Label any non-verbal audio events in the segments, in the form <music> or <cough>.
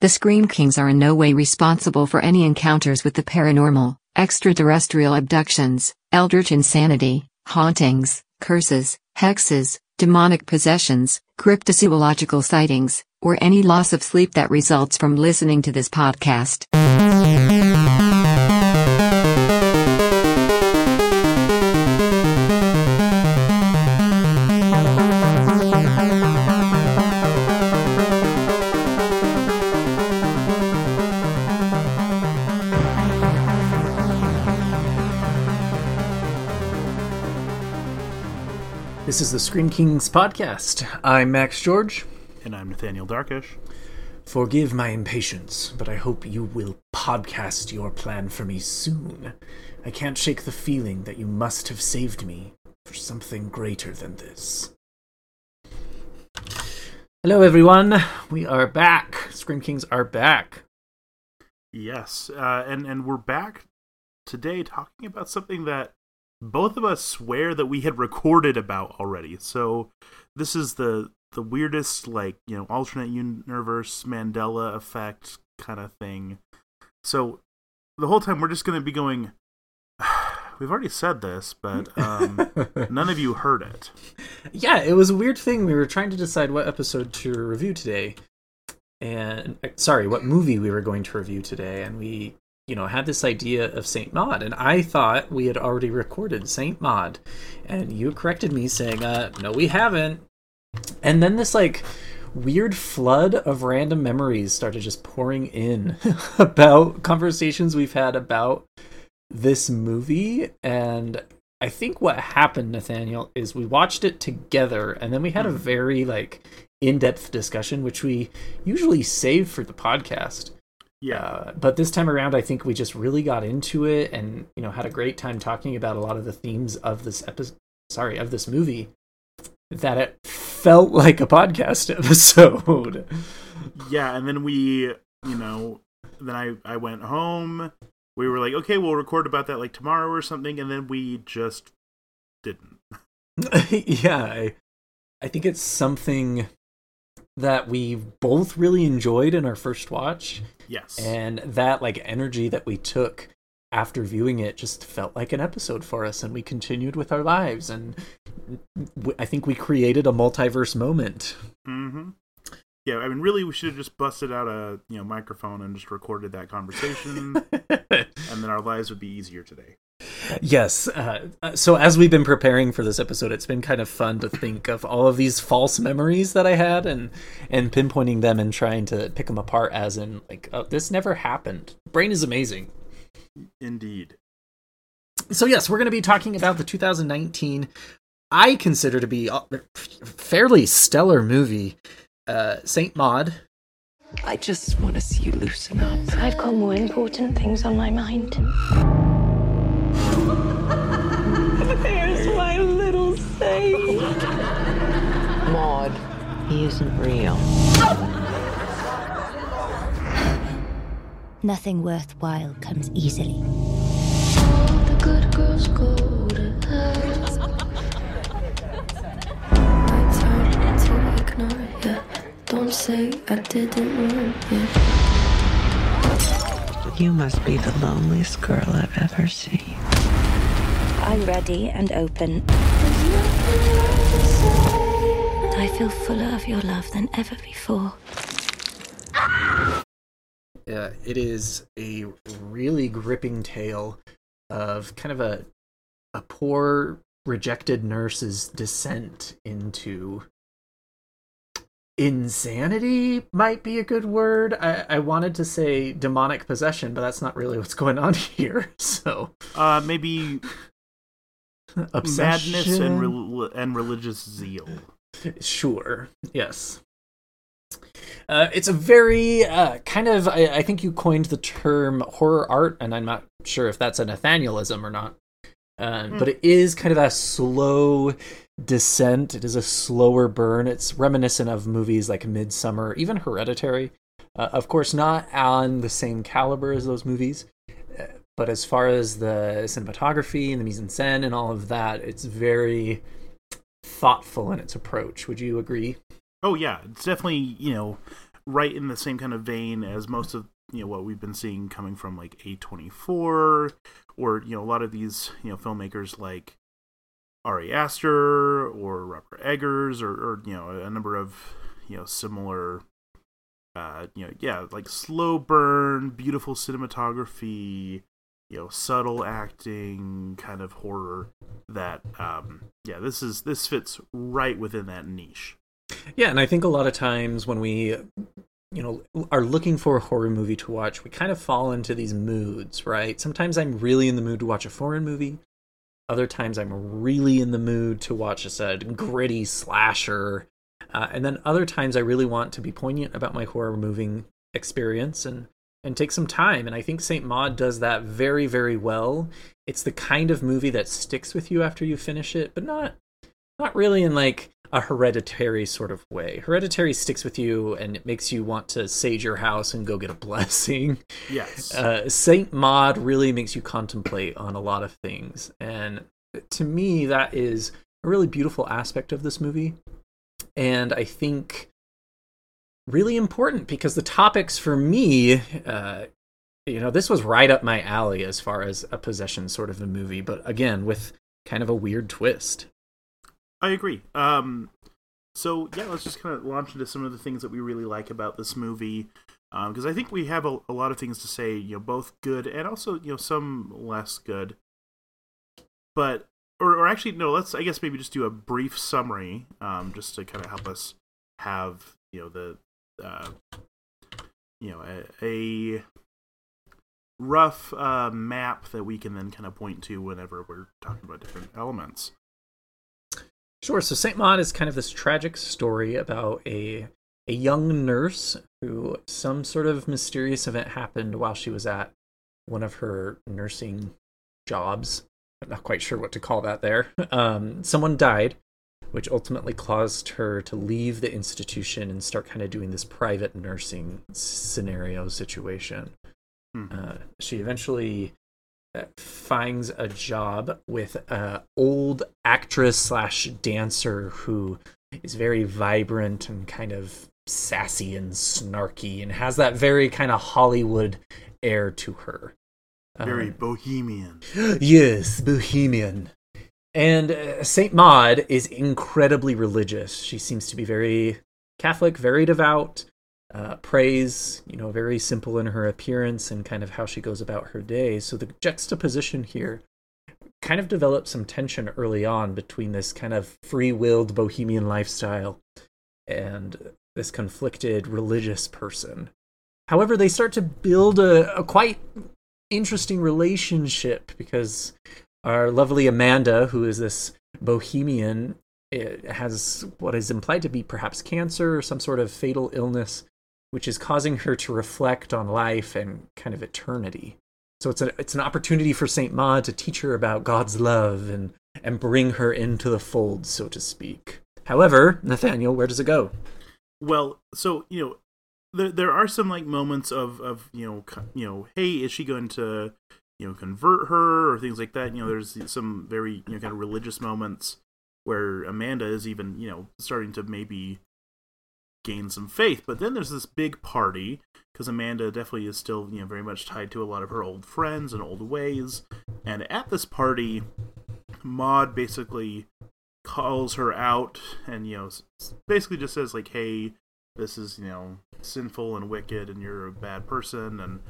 The Scream Kings are in no way responsible for any encounters with the paranormal, extraterrestrial abductions, eldritch insanity, hauntings, curses, hexes, demonic possessions, cryptozoological sightings, or any loss of sleep that results from listening to this podcast. This is the Scream Kings podcast. I'm Max George. And I'm Nathaniel Darkish. Forgive my impatience, but I hope you will podcast your plan for me soon. I can't shake the feeling that you must have saved me for something greater than this. Hello, everyone. We are back. Scream Kings are back. Yes, uh, and and we're back today talking about something that both of us swear that we had recorded about already. So this is the the weirdest like, you know, alternate universe Mandela effect kind of thing. So the whole time we're just going to be going <sighs> We've already said this, but um, <laughs> none of you heard it. Yeah, it was a weird thing. We were trying to decide what episode to review today, and sorry, what movie we were going to review today, and we you know, had this idea of Saint Maud, and I thought we had already recorded Saint Maud, and you corrected me saying, uh, no, we haven't. And then this like weird flood of random memories started just pouring in <laughs> about conversations we've had about this movie, and I think what happened, Nathaniel, is we watched it together, and then we had a hmm. very like in-depth discussion, which we usually save for the podcast yeah. Uh, but this time around, I think we just really got into it and, you know, had a great time talking about a lot of the themes of this episode, sorry, of this movie, that it felt <laughs> like a podcast <laughs> episode. yeah. And then we, you know, then I, I went home. We were like, okay, we'll record about that like tomorrow or something. And then we just didn't. <laughs> yeah. I, I think it's something that we both really enjoyed in our first watch Yes. And that like energy that we took after viewing it just felt like an episode for us and we continued with our lives and I think we created a multiverse moment. Mhm. Yeah, I mean really we should have just busted out a, you know, microphone and just recorded that conversation <laughs> and then our lives would be easier today. Yes. Uh, uh, so as we've been preparing for this episode, it's been kind of fun to think of all of these false memories that I had and and pinpointing them and trying to pick them apart as in like oh, this never happened. Brain is amazing. Indeed. So yes, we're going to be talking about the 2019 I consider to be a fairly stellar movie, uh, Saint Maud. I just want to see you loosen up. I've got more important things on my mind. There's my little saint. Maud, he isn't real. Nothing worthwhile comes easily. The good girls go ignore you. Don't say I didn't warn you. You must be the loneliest girl I've ever seen. I'm ready and open. I feel fuller of your love than ever before. Yeah, it is a really gripping tale of kind of a a poor rejected nurse's descent into insanity might be a good word. I, I wanted to say demonic possession, but that's not really what's going on <laughs> here. So, uh, maybe Obsession. <laughs> madness and re- and religious zeal. Sure. Yes. Uh, it's a very uh, kind of. I, I, think you coined the term horror art, and I'm not sure if that's a Nathanialism or not. mm. But it is kind of a slow descent. It is a slower burn. It's reminiscent of movies like Midsommar, even Hereditary. Uh, of course, not on the same caliber as those movies, but as far as the cinematography and the mise en scène and all of that, it's very thoughtful in its approach. Would you agree? Oh yeah, it's definitely you know right in the same kind of vein as most of you know what we've been seeing coming from like A24 or you know a lot of these you know filmmakers like Ari Aster or Robert Eggers or, or you know a number of you know similar uh you know yeah like slow burn beautiful cinematography you know subtle acting kind of horror that um yeah this is this fits right within that niche Yeah, and I think a lot of times when we, you know, are looking for a horror movie to watch, we kind of fall into these moods, right? Sometimes I'm really in the mood to watch a foreign movie. Other times I'm really in the mood to watch just a gritty slasher. Uh, and then other times I really want to be poignant about my horror moving experience and and take some time. And I think Saint Maud does that very, very well. It's the kind of movie that sticks with you after you finish it, but not not really in like a hereditary sort of way. Hereditary sticks with you and it makes you want to sage your house and go get a <laughs> blessing. yes Uh, Saint Maud really makes you contemplate on a lot of things, and to me, that is a really beautiful aspect of this movie, and I think really important because the topics for me, uh, you know, this was right up my alley as far as a possession sort of a movie, but again with kind of a weird twist. I agree. Um, so yeah, let's just kind of launch into some of the things that we really like about this movie, because I think we have a, a lot of things to say. You know, both good and also you know some less good. But or or actually no, let's I guess maybe just do a brief summary, um, just to kind of help us have you know the uh, you know a, a rough uh, map that we can then kind of point to whenever we're talking about different elements. Sure. So Saint Maud is kind of this tragic story about a a young nurse who some sort of mysterious event happened while she was at one of her nursing jobs. I'm not quite sure what to call that there. <laughs> Um, someone died, which ultimately caused her to leave the institution and start kind of doing this private nursing scenario situation. Hmm. Uh, she eventually finds a job with a old actress slash dancer who is very vibrant and kind of sassy and snarky and has that very kind of Hollywood air to her. Very Um, bohemian. <gasps> yes, bohemian. And uh, Saint Maud is incredibly religious. She seems to be very Catholic, very devout, uh, prays, you know, very simple in her appearance and kind of how she goes about her day. So the juxtaposition here kind of develops some tension early on between this kind of free willed bohemian lifestyle and this conflicted religious person. However, they start to build a, a quite interesting relationship because our lovely Amanda, who is this bohemian, eh, has what is implied to be perhaps cancer or some sort of fatal illness, which is causing her to reflect on life and kind of eternity. So it's a, it's an opportunity for Saint Maud to teach her about God's love and and bring her into the fold, so to speak. However, Nathaniel, where does it go? Well, so you know, there there are some like moments of of you know you know, hey, is she going to you know convert her or things like that? You know, there's some very you know kind of religious moments where Amanda is even you know starting to maybe gain some faith. But then there's this big party because Amanda definitely is still you know very much tied to a lot of her old friends and old ways. And at this party, Maud basically calls her out and you know basically just says like hey this is you know sinful and wicked and you're a bad person and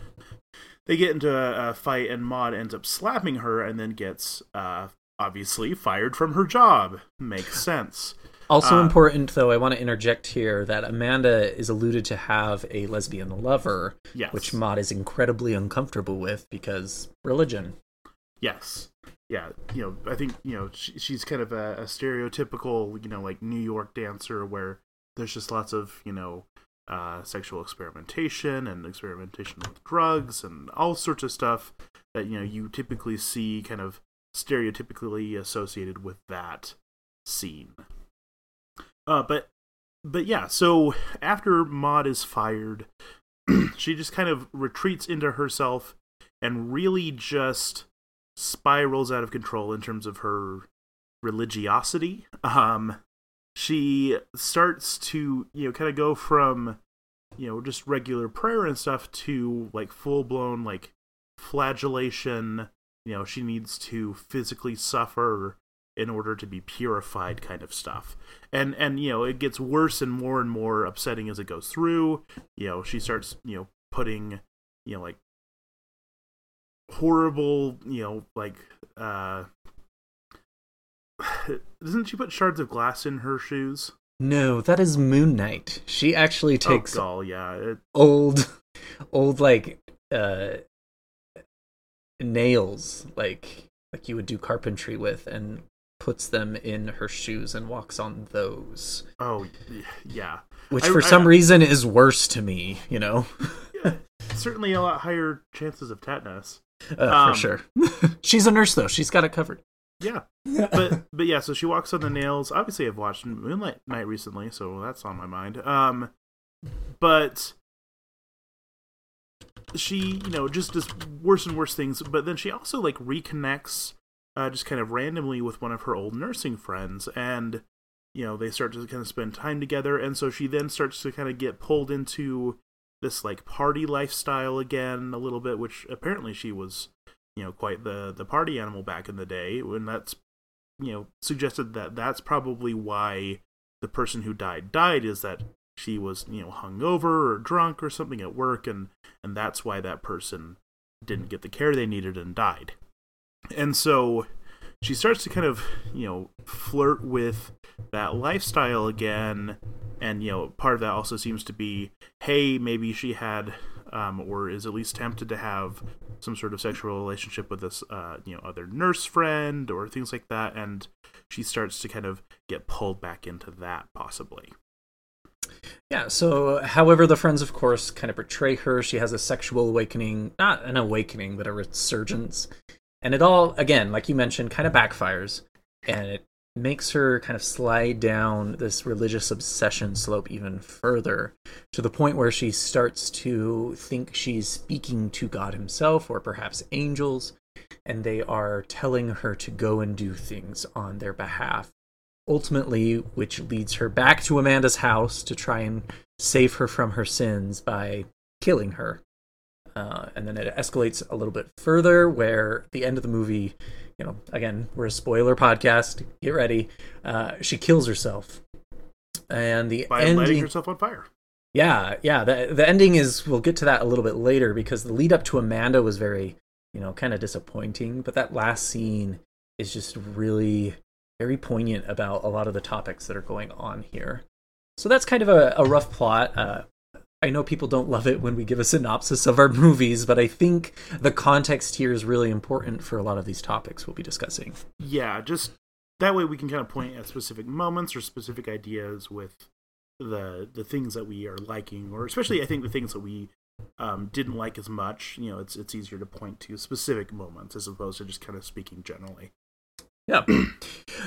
they get into a, a fight and maud ends up slapping her and then gets uh obviously fired from her job makes <laughs> sense Also Uh, important, though, I want to interject here that Amanda is alluded to have a lesbian lover, yes. Which Maud is incredibly uncomfortable with because religion. yes. Yeah you know i think you know she, she's kind of a, a stereotypical you know like new york dancer where there's just lots of you know uh, sexual experimentation and experimentation with drugs and all sorts of stuff that you know you typically see kind of stereotypically associated with that scene uh, but but yeah so after maud is fired <clears throat> she just kind of retreats into herself and really just spirals out of control in terms of her religiosity. Um, she starts to, you know, kind of go from you know just regular prayer and stuff to like full blown like flagellation you know she needs to physically suffer in order to be purified kind of stuff. And and you know it gets worse and more and more upsetting as it goes through. You know she starts you know putting you know like horrible you know like uh <sighs> doesn't she put shards of glass in her shoes? No, that is Moon Knight. She actually takes oh gall yeah it, old, old like uh nails, like like you would do carpentry with, and puts them in her shoes and walks on those. oh yeah Which I- for I- some reason is worse to me, you know, yeah certainly a lot higher chances of tetanus uh, Um, for sure. <laughs> She's a nurse though; she's got it covered. yeah <laughs> but but yeah, so she walks on the nails. Obviously, I've watched Moonlight Night recently, so that's on my mind. Um, but she, you know, just does worse and worse things. But then she also like reconnects, uh, just kind of randomly with one of her old nursing friends, and you know they start to kind of spend time together. And so she then starts to kind of get pulled into this like party lifestyle again a little bit, which apparently she was you know quite the the party animal back in the day when that's you know suggested that that's probably why the person who died died is that she was you know hungover or drunk or something at work and and that's why that person didn't get the care they needed and died and so she starts to kind of you know flirt with that lifestyle again. And you know part of that also seems to be hey maybe she had um, or is at least tempted to have some sort of sexual relationship with this uh, you know other nurse friend or things like that. And she starts to kind of get pulled back into that possibly. Yeah, so however the friends of course kind of portray her, she has a sexual awakening, not an awakening, but a resurgence. And it all again, like you mentioned, kind of backfires and it makes her kind of slide down this religious obsession slope even further to the point where she starts to think she's speaking to God himself or perhaps angels and they are telling her to go and do things on their behalf ultimately which leads her back to Amanda's house to try and save her from her sins by killing her. Uh, and then it escalates a little bit further, where the end of the movie, you know, again, we're a spoiler podcast. Get ready. Uh, she kills herself, and the by lighting ending. herself on fire Yeah, yeah. The the ending is we'll get to that a little bit later because the lead up to Amanda was very, you know, kind of disappointing. But that last scene is just really very poignant about a lot of the topics that are going on here. So that's kind of a, a rough plot. Uh, I know people don't love it when we give a synopsis of our <laughs> movies, but I think the context here is really important for a lot of these topics we'll be discussing. yeah just that way we can kind of point at specific moments or specific ideas with the the things that we are liking or especially i think the things that we um, didn't like as much you know it's it's easier to point to specific moments as opposed to just kind of speaking generally Yeah.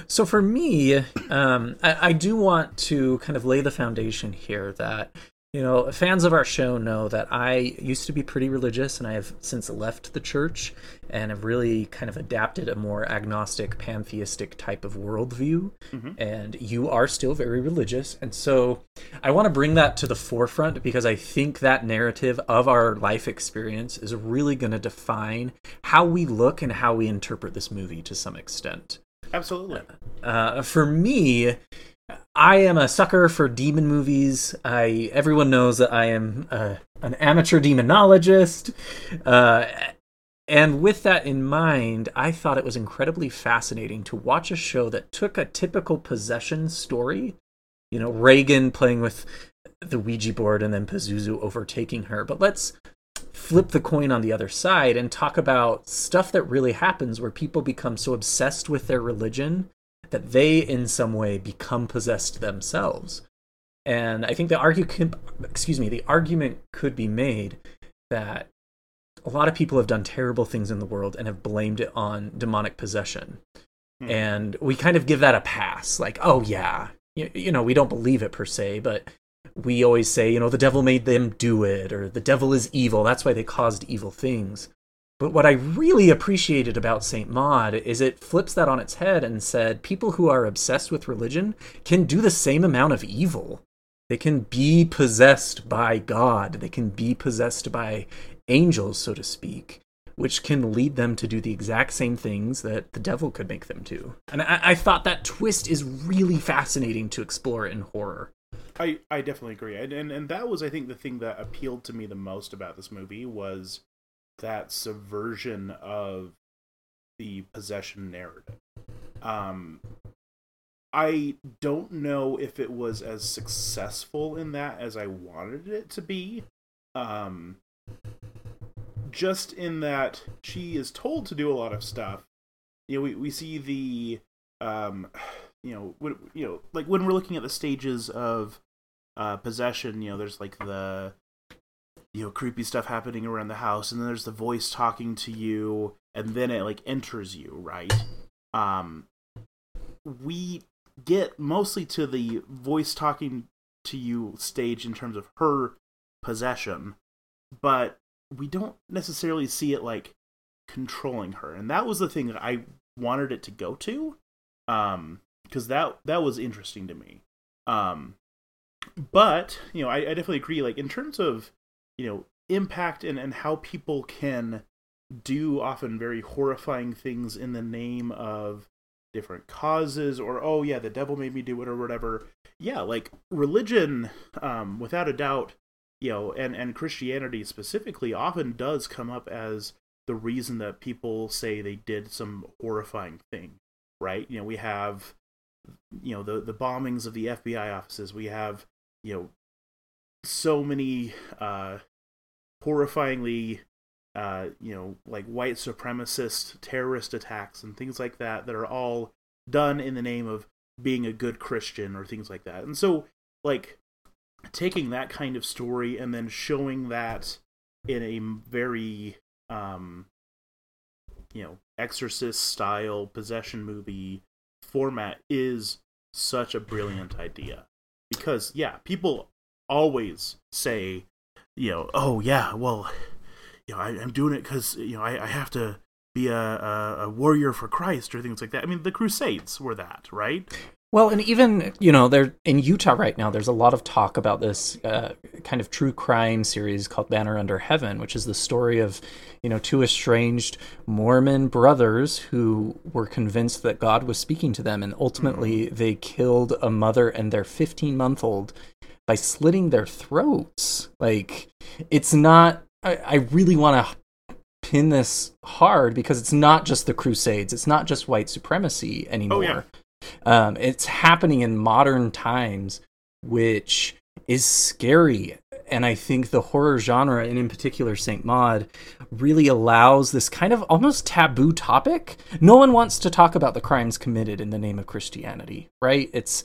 So for me, um, I, I do want to kind of lay the foundation here that, you know, fans of our show know that I used to be pretty religious and I have since left the church and have really kind of adapted a more agnostic, pantheistic type of worldview. And you are still very religious. And so I want to bring that to the forefront because I think that narrative of our life experience is really going to define how we look and how we interpret this movie to some extent. absolutely Uh, for me, I am a sucker for demon movies. I everyone knows that I am uh, an amateur demonologist. Uh, and with that in mind, I thought it was incredibly fascinating to watch a show that took a typical possession story, you know, Regan playing with the Ouija board and then Pazuzu overtaking her. But let's flip the coin on the other side and talk about stuff that really happens where people become so obsessed with their religion that they in some way become possessed themselves. And I think the argument excuse me, the argument could be made that a lot of people have done terrible things in the world and have blamed it on demonic possession. Hmm. And we kind of give that a pass like, oh yeah, you, you know, we don't believe it per se, but we always say, you know, the devil made them do it, or the devil is evil. That's why they caused evil things. But what I really appreciated about St. Maud is it flips that on its head and said people who are obsessed with religion can do the same amount of evil. They can be possessed by God. They can be possessed by angels, so to speak, which can lead them to do the exact same things that the devil could make them do. And I, I thought that twist is really fascinating to explore in horror. I, I definitely agree. And, and and that was I think the thing that appealed to me the most about this movie was that subversion of the possession narrative. Um I don't know if it was as successful in that as I wanted it to be. Um just in that she is told to do a lot of stuff. You know, we, we see the um you know, when, you know, like when we're looking at the stages of uh, possession, you know, there's like the you know creepy stuff happening around the house, and then there's the voice talking to you, and then it like enters you, right? Um, we get mostly to the voice talking to you stage in terms of her possession, but we don't necessarily see it like controlling her, and that was the thing that I wanted it to go to, um, because that that was interesting to me. Um, but you know, I, I definitely agree. Like in terms of you know impact and and how people can do often very horrifying things in the name of different causes or oh yeah the devil made me do it or whatever. Yeah like religion um without a doubt you know and and christianity specifically often does come up as the reason that people say they did some horrifying thing right? You know we have you know the the bombings of the fbi offices. We have you know so many uh horrifyingly uh you know like white supremacist terrorist attacks and things like that that are all done in the name of being a good christian or things like that. And so like taking that kind of story and then showing that in a very um you know exorcist style possession movie format is such a brilliant idea. Because yeah, people always say, you know, oh yeah, well, you know, I, am doing it because you know I, I have to be a, a, a warrior for Christ or things like that. I mean, the Crusades were that, right? Well, and even you know, there in Utah right now, there's a lot of talk about this uh, kind of true crime series called Banner Under Heaven, which is the story of you know two estranged Mormon brothers who were convinced that God was speaking to them, and ultimately mm-hmm. they killed a mother and their 15 month old by slitting their throats. Like, it's not. I, I really want to pin this hard because it's not just the Crusades, it's not just white supremacy anymore. Oh, yeah um, it's happening in modern times, which is scary. And I think the horror genre, and in particular Saint Maud, really allows this kind of almost taboo topic. No one wants to talk about the crimes committed in the name of Christianity, right? It's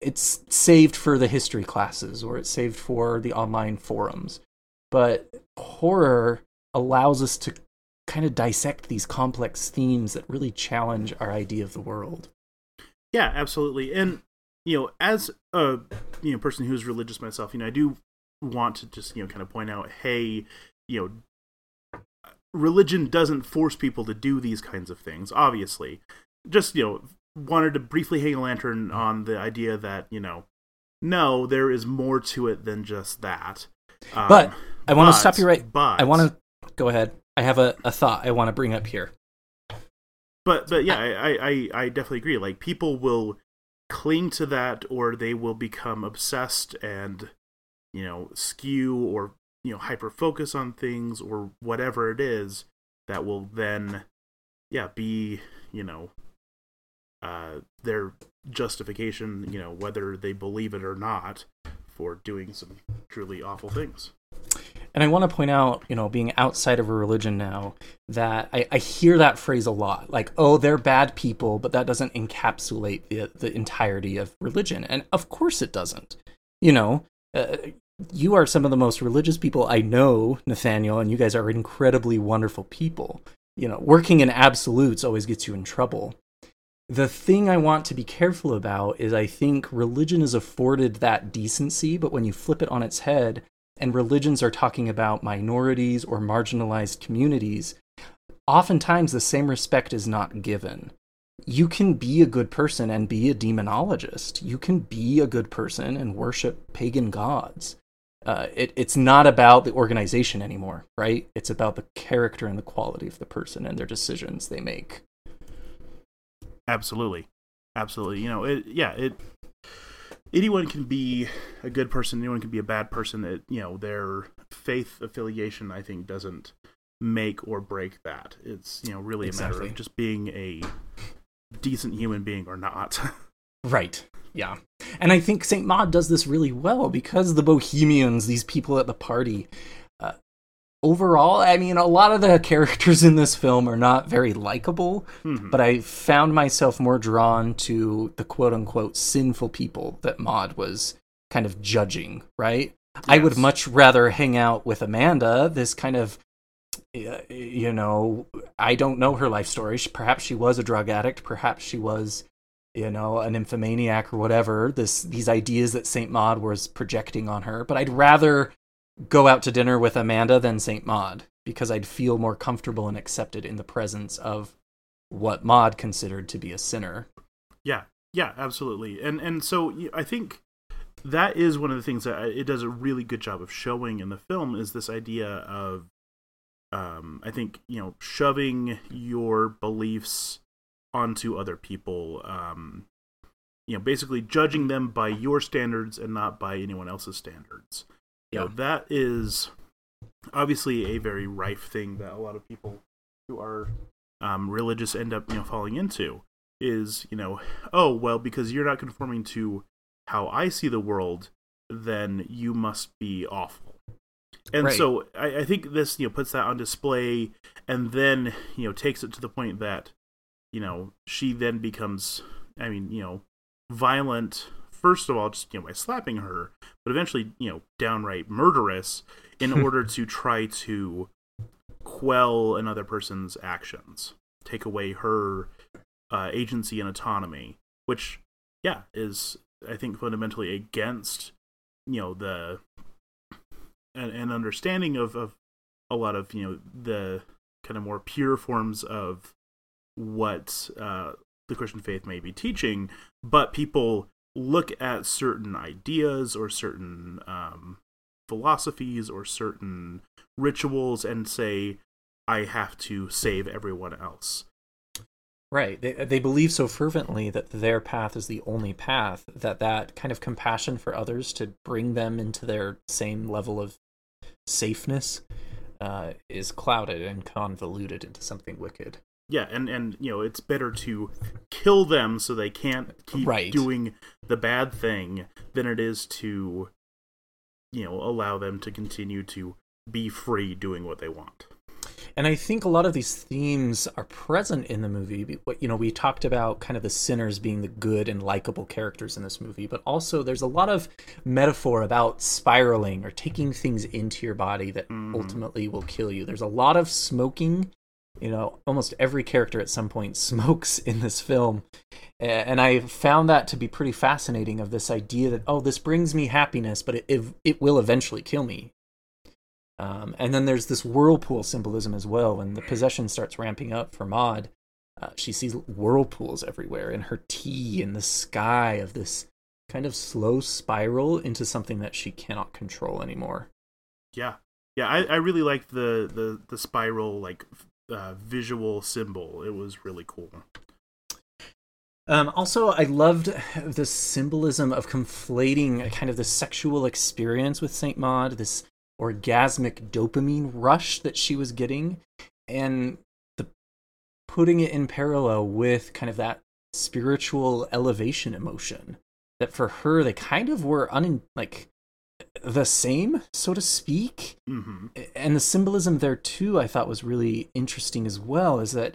it's saved for the history classes or it's saved for the online forums. But horror allows us to kind of dissect these complex themes that really challenge our idea of the world. Yeah, absolutely. And you know, as a you know person who's religious myself, you know, I do want to just you know kind of point out, hey, you know, religion doesn't force people to do these kinds of things. Obviously, just you know, wanted to briefly hang a lantern on the idea that you know, no, there is more to it than just that. Um, but I want to stop you right. But I want to go ahead. I have a, a thought I want to bring up here but but yeah, I, I I definitely agree. Like people will cling to that, or they will become obsessed and you know skew or you know hyper focus on things or whatever it is that will then yeah be you know uh their justification you know whether they believe it or not for doing some truly awful things and I want to point out, you know, being outside of a religion now, that I, I, hear that phrase a lot. Like, oh, they're bad people, but that doesn't encapsulate the, the entirety of religion. And of course it doesn't. You know, uh, you are some of the most religious people I know, Nathaniel, and you guys are incredibly wonderful people. You know, working in absolutes always gets you in trouble. The thing I want to be careful about is I think religion is afforded that decency, but when you flip it on its head, and religions are talking about minorities or marginalized communities, oftentimes the same respect is not given. you can be a good person and be a demonologist. You can be a good person and worship pagan gods. Uh, it, it's not about the organization anymore, right? It's about the character and the quality of the person and their decisions they make. Absolutely, absolutely. You know, it. Yeah, it. Anyone can be a good person. Anyone can be a bad person. It, you know, their faith affiliation, I think, doesn't make or break that. It's you know really a matter of just being a decent human being or not. <laughs> Right. Yeah. And I think St. Maud does this really well because the Bohemians, these people at the party, overall, I mean, a lot of the <laughs> characters in this film are not very likable, Mhm. but I found myself more drawn to the quote unquote sinful people that Maud was kind of judging, right? I would much rather hang out with Amanda, this kind of you know, I don't know her life story. She- Perhaps she was a drug addict. Perhaps she was, you know, an nymphomaniac or whatever. This these ideas that Saint Maud was projecting on her. But I'd rather go out to dinner with Amanda than Saint Maud because I'd feel more comfortable and accepted in the presence of what Maud considered to be a sinner. Yeah, yeah, absolutely. And and so I think that is one of the things that it does a really good job of showing in the film is this idea of um I think, you know, shoving your beliefs onto other people um you know, basically judging them by your standards and not by anyone else's standards. You know, Yeah. that is obviously a very rife thing that a lot of people who are um, religious end up you know falling into is you know oh well because you're not conforming to how i see the world then you must be awful and Right. so I, I think this you know puts that on display and then you know takes it to the point that you know she then becomes i mean you know violent first of all just you know by slapping her but eventually you know downright murderous in <laughs> order to try to quell another person's actions take away her uh, agency and autonomy which yeah is i think fundamentally against you know the an, an understanding of, of a lot of you know the kind of more pure forms of what uh, the Christian faith may be teaching, but people look at certain ideas or certain um, philosophies or certain rituals and say, "I have to save everyone else." Right. They they believe so fervently that their path is the only path that that kind of compassion for others to bring them into their same level of safeness uh, is clouded and convoluted into something wicked. Yeah, and and you know it's better to kill them so they can't keep Right. doing the bad thing than it is to you know allow them to continue to be free doing what they want. And I think a lot of these themes are present in the movie. You know, we talked about kind of the sinners being the good and likable characters in this movie, but also there's a lot of metaphor about spiraling or taking things into your body that Mhm. ultimately will kill you. There's a lot of smoking. You know, almost every character at some point <laughs> smokes in this film. And I found that to be pretty fascinating of this idea that, oh, this brings me happiness, but it, it, it will eventually kill me. Um, and then there's this whirlpool symbolism as well. When the possession starts ramping up for Maud, uh, she sees whirlpools everywhere in her tea in the sky of this kind of slow spiral into something that she cannot control anymore. Yeah, yeah, I, I really like the the the spiral like uh, visual symbol. It was really cool. Um, also, I loved the symbolism of conflating kind of the sexual experience with Saint Maud, this orgasmic dopamine rush that she was getting, and the putting it in parallel with kind of that spiritual elevation emotion. That for her, they kind of were un like the same, so to speak. Hmm and the symbolism there too i thought was really interesting as well is that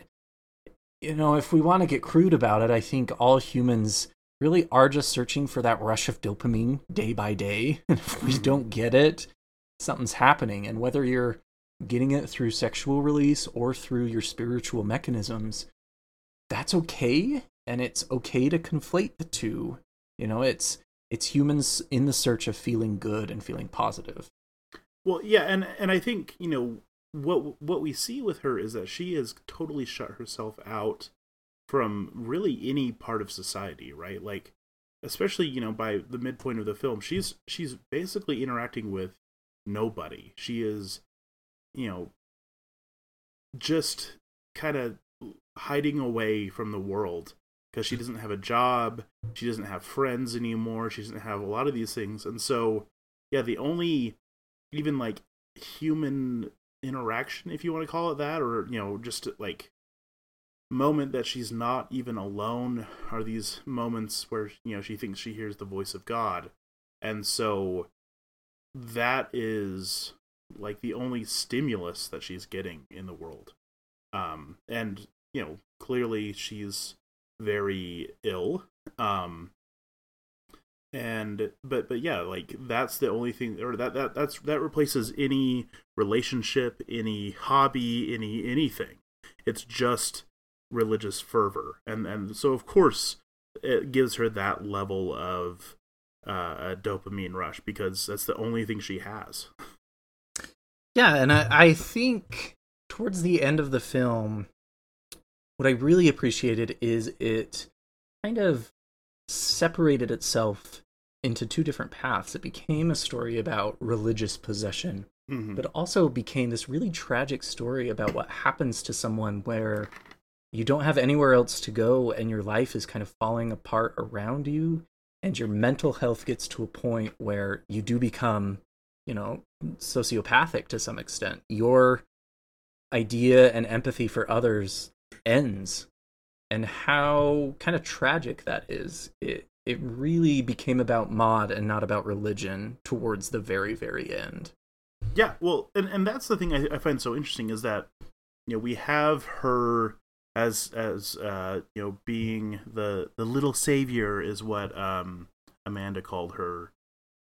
you know if we want to get crude about it i think all humans really are just searching for that rush of dopamine day by day. <laughs> And if we don't get it something's happening. And whether you're getting it through sexual release or through your spiritual mechanisms that's okay. And it's okay to conflate the two. You know it's it's humans in the search of feeling good and feeling positive Well, yeah, and and I think you know what what we see with her is that she has totally shut herself out from really any part of society, right? Like especially, you know, by the midpoint of the film, she's she's basically interacting with nobody. She is you know just kind of hiding away from the world because she doesn't have a job, she doesn't have friends anymore, she doesn't have a lot of these things. And so, yeah, the only even like human interaction if you want to call it that or you know just like moment that she's not even alone are these moments where you know she thinks she hears the voice of God. And so that is like the only stimulus that she's getting in the world. Um and you know, clearly she's very ill. Um and but but yeah like that's the only thing or that that that's that replaces any relationship any hobby any anything. It's just religious fervor. And and so of course it gives her that level of uh, a dopamine rush because that's the only thing she has. Yeah, and I, I think towards the end of the film, what I really appreciated is it kind of separated itself into two different paths. It became a story about religious possession, Mhm. but also became this really tragic story about what happens to someone where you don't have anywhere else to go and your life is kind of falling apart around you and your mental health gets to a point where you do become you know sociopathic to some extent your idea and empathy for others ends and how kind of tragic that is. It it really became about Maud and not about religion towards the very very end. Yeah, well, and and that's the thing I, I find so interesting is that you know we have her as as uh you know being the the little savior is what um Amanda called her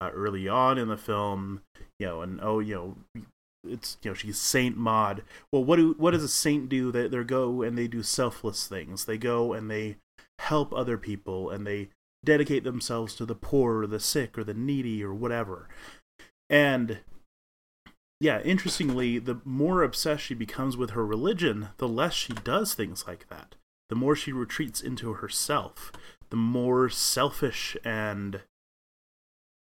uh, early on in the film, you know, and oh you know it's you know she's Saint Maud. Well, what do what does a saint do? They they go and they do selfless things. They go and they help other people and they dedicate themselves to the poor or the sick or the needy or whatever. And yeah, interestingly, the more obsessed she becomes with her religion, the less she does things like that. The more she retreats into herself, the more selfish and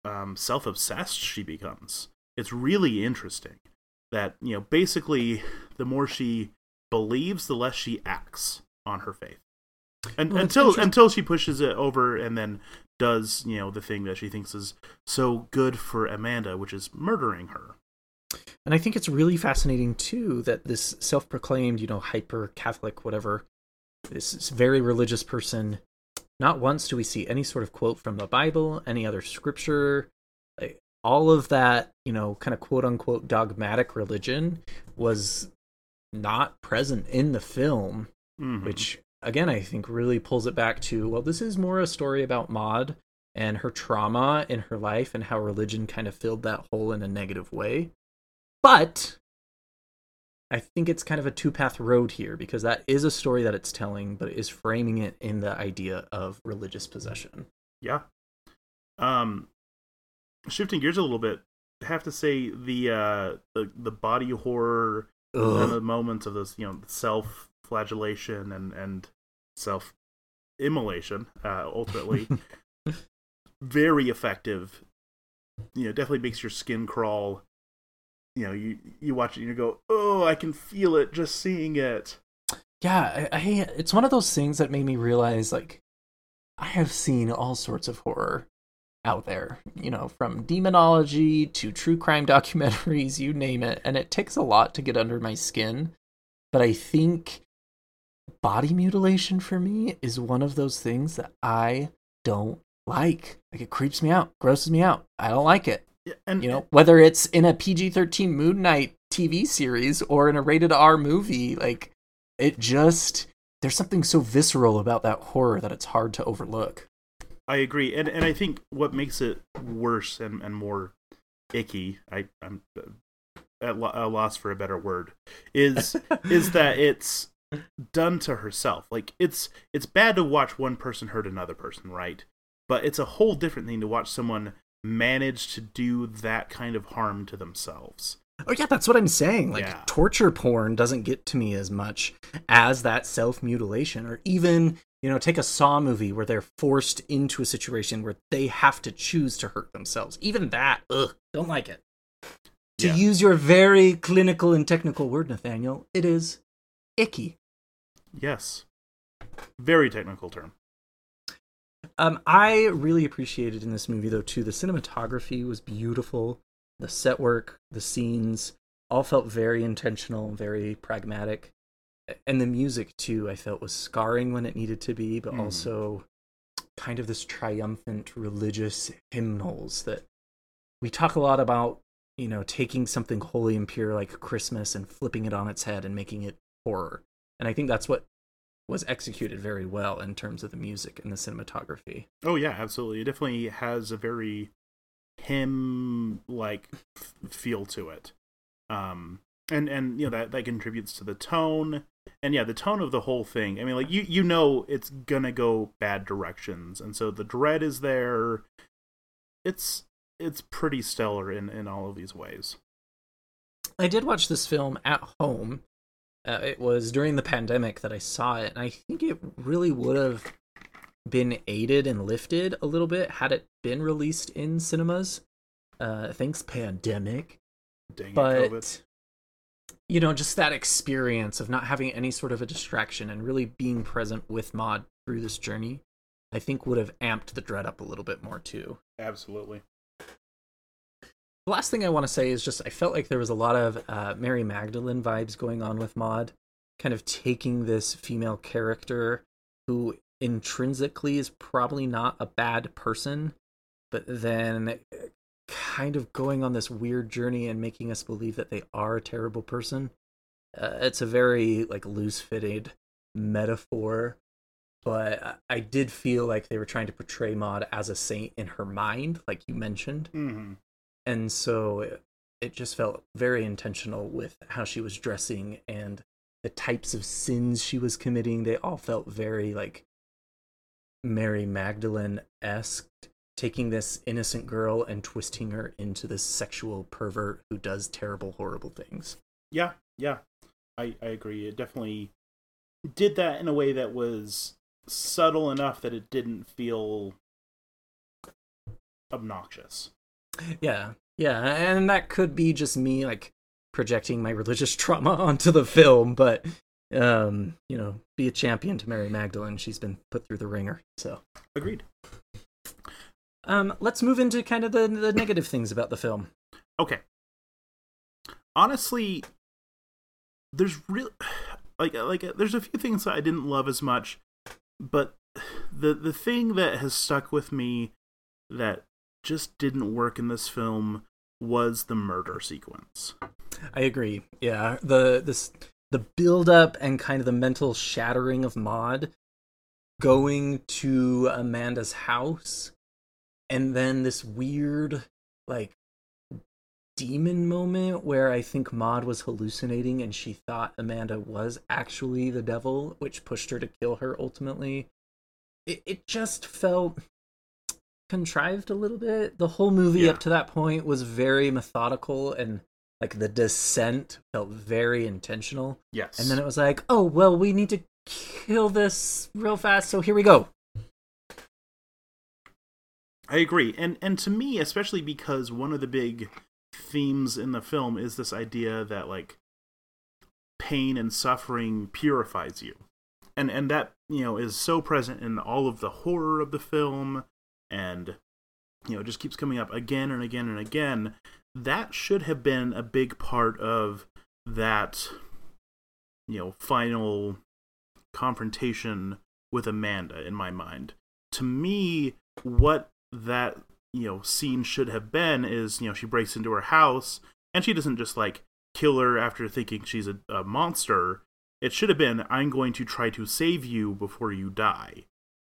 um, self obsessed she becomes. It's really interesting that, you know, basically, the more she believes, the less she acts on her faith. And, Well, until until she pushes it over and then does, you know, the thing that she thinks is so good for Amanda, which is murdering her. And I think it's really fascinating too that this self-proclaimed, you know, hyper Catholic, whatever, this very religious person. Not once do we see any sort of quote from the Bible, any other scripture. All of that, you know, kind of quote unquote dogmatic religion was not present in the film, Mhm. which again I think really pulls it back to well, this is more a story about Maud and her trauma in her life and how religion kind of filled that hole in a negative way. But I think it's kind of a two path road here because that is a story that it's telling, but it is framing it in the idea of religious possession. Yeah. Um, shifting gears a little bit, I have to say the uh the the body horror and the moments of this, you know, self flagellation and and self immolation, uh, ultimately, <laughs> very effective. You know, definitely makes your skin crawl. You know, you you watch it and you go, oh, I can feel it just seeing it. Yeah, I, I it's one of those things that made me realize like I have seen all sorts of horror out there, you know, from demonology to true crime <laughs> documentaries, you name it, and it takes a lot to get under my skin. But I think body mutilation for me is one of those things that I don't like. Like it creeps me out, grosses me out. I don't like it. Yeah, and You know, whether it's in a PG-13 Moon Knight TV series or in a rated R movie, like it just there's something so visceral about that horror that it's hard to overlook. I agree, and and I think what makes it worse and, and more icky, I I'm uh, at lo- a loss for a better word, is <laughs> is that it's done to herself. Like it's it's bad to watch one person hurt another person, right? But it's a whole different thing to watch someone manage to do that kind of harm to themselves. Oh yeah, that's what I'm saying. Like Yeah. torture porn doesn't get to me as much as that self mutilation, or even you know, take a Saw movie where they're forced into a situation where they have to choose to hurt themselves. Even that, ugh, don't like it. To Yeah. use your very clinical and technical word, Nathaniel, it is icky. Yes. Very technical term. Um, I really appreciated in this movie though too. The cinematography was beautiful. The set work, the scenes, all felt very intentional, very pragmatic, and the music too. I felt was scarring when it needed to be, but Mm. also kind of this triumphant religious hymnals that we talk a lot about. You know, taking something holy and pure like Christmas and flipping it on its head and making it horror. And I think that's what was executed very well in terms of the music and the cinematography. Oh yeah, absolutely. It definitely has a very hymn like feel to it. Um and and you know that that contributes to the tone. And yeah, the tone of the whole thing. I mean like you you know it's going to go bad directions. And so the dread is there. It's it's pretty stellar in in all of these ways. I did watch this film at home. Uh, it was during the pandemic that I saw it, and I think it really would have been aided and lifted a little bit had it been released in cinemas. Uh, thanks, pandemic. Dang it, But COVID. You know, just that experience of not having any sort of a distraction and really being present with Maud through this journey, I think would have amped the dread up a little bit more too. Absolutely. The last thing I want to say is just I felt like there was a lot of uh, Mary Magdalene vibes going on with Maud, kind of taking this female character who intrinsically is probably not a bad person, but then kind of going on this weird journey and making us believe that they are a terrible person. Uh, it's a very like loose-fitted metaphor, but I- did feel like they were trying to portray Maud as a saint in her mind, like you mentioned Mhm. and so it, it just felt very intentional with how she was dressing and the types of sins she was committing they all felt very like mary magdalene-esque taking this innocent girl and twisting her into this sexual pervert who does terrible horrible things Yeah, yeah. I, I agree. It definitely did that in a way that was subtle enough that it didn't feel obnoxious. yeah yeah and that could be just me like projecting my religious <laughs> trauma onto the film but um you know be a champion to mary magdalene she's been put through the ringer so Agreed. Um, let's move into kind of the the negative things about the film. Okay. Honestly, there's real <sighs> like like there's a few things that I didn't love as much, but the the thing that has stuck with me that just didn't work in this film was the murder sequence. I agree. Yeah, the this the build up and kind of the mental shattering of Maud going to Amanda's house, and then this weird like demon moment where I think Maud was hallucinating and she thought Amanda was actually the devil, which pushed her to kill her ultimately. It it just felt contrived a little bit. The whole movie Yeah. up to that point was very methodical and like the descent felt very intentional. Yes. And then it was like, oh well, we need to kill this real fast, so here we go. I agree. And and to me, especially because one of the big themes in the film is this idea that like pain and suffering purifies you. And and that, you know, is so present in all of the horror of the film and you know, just keeps coming up again and again and again. That should have been a big part of that you know, final confrontation with Amanda in my mind. To me, what that you know scene should have been is you know she breaks into her house and she doesn't just like kill her after thinking she's a, a monster. It should have been I'm going to try to save you before you die.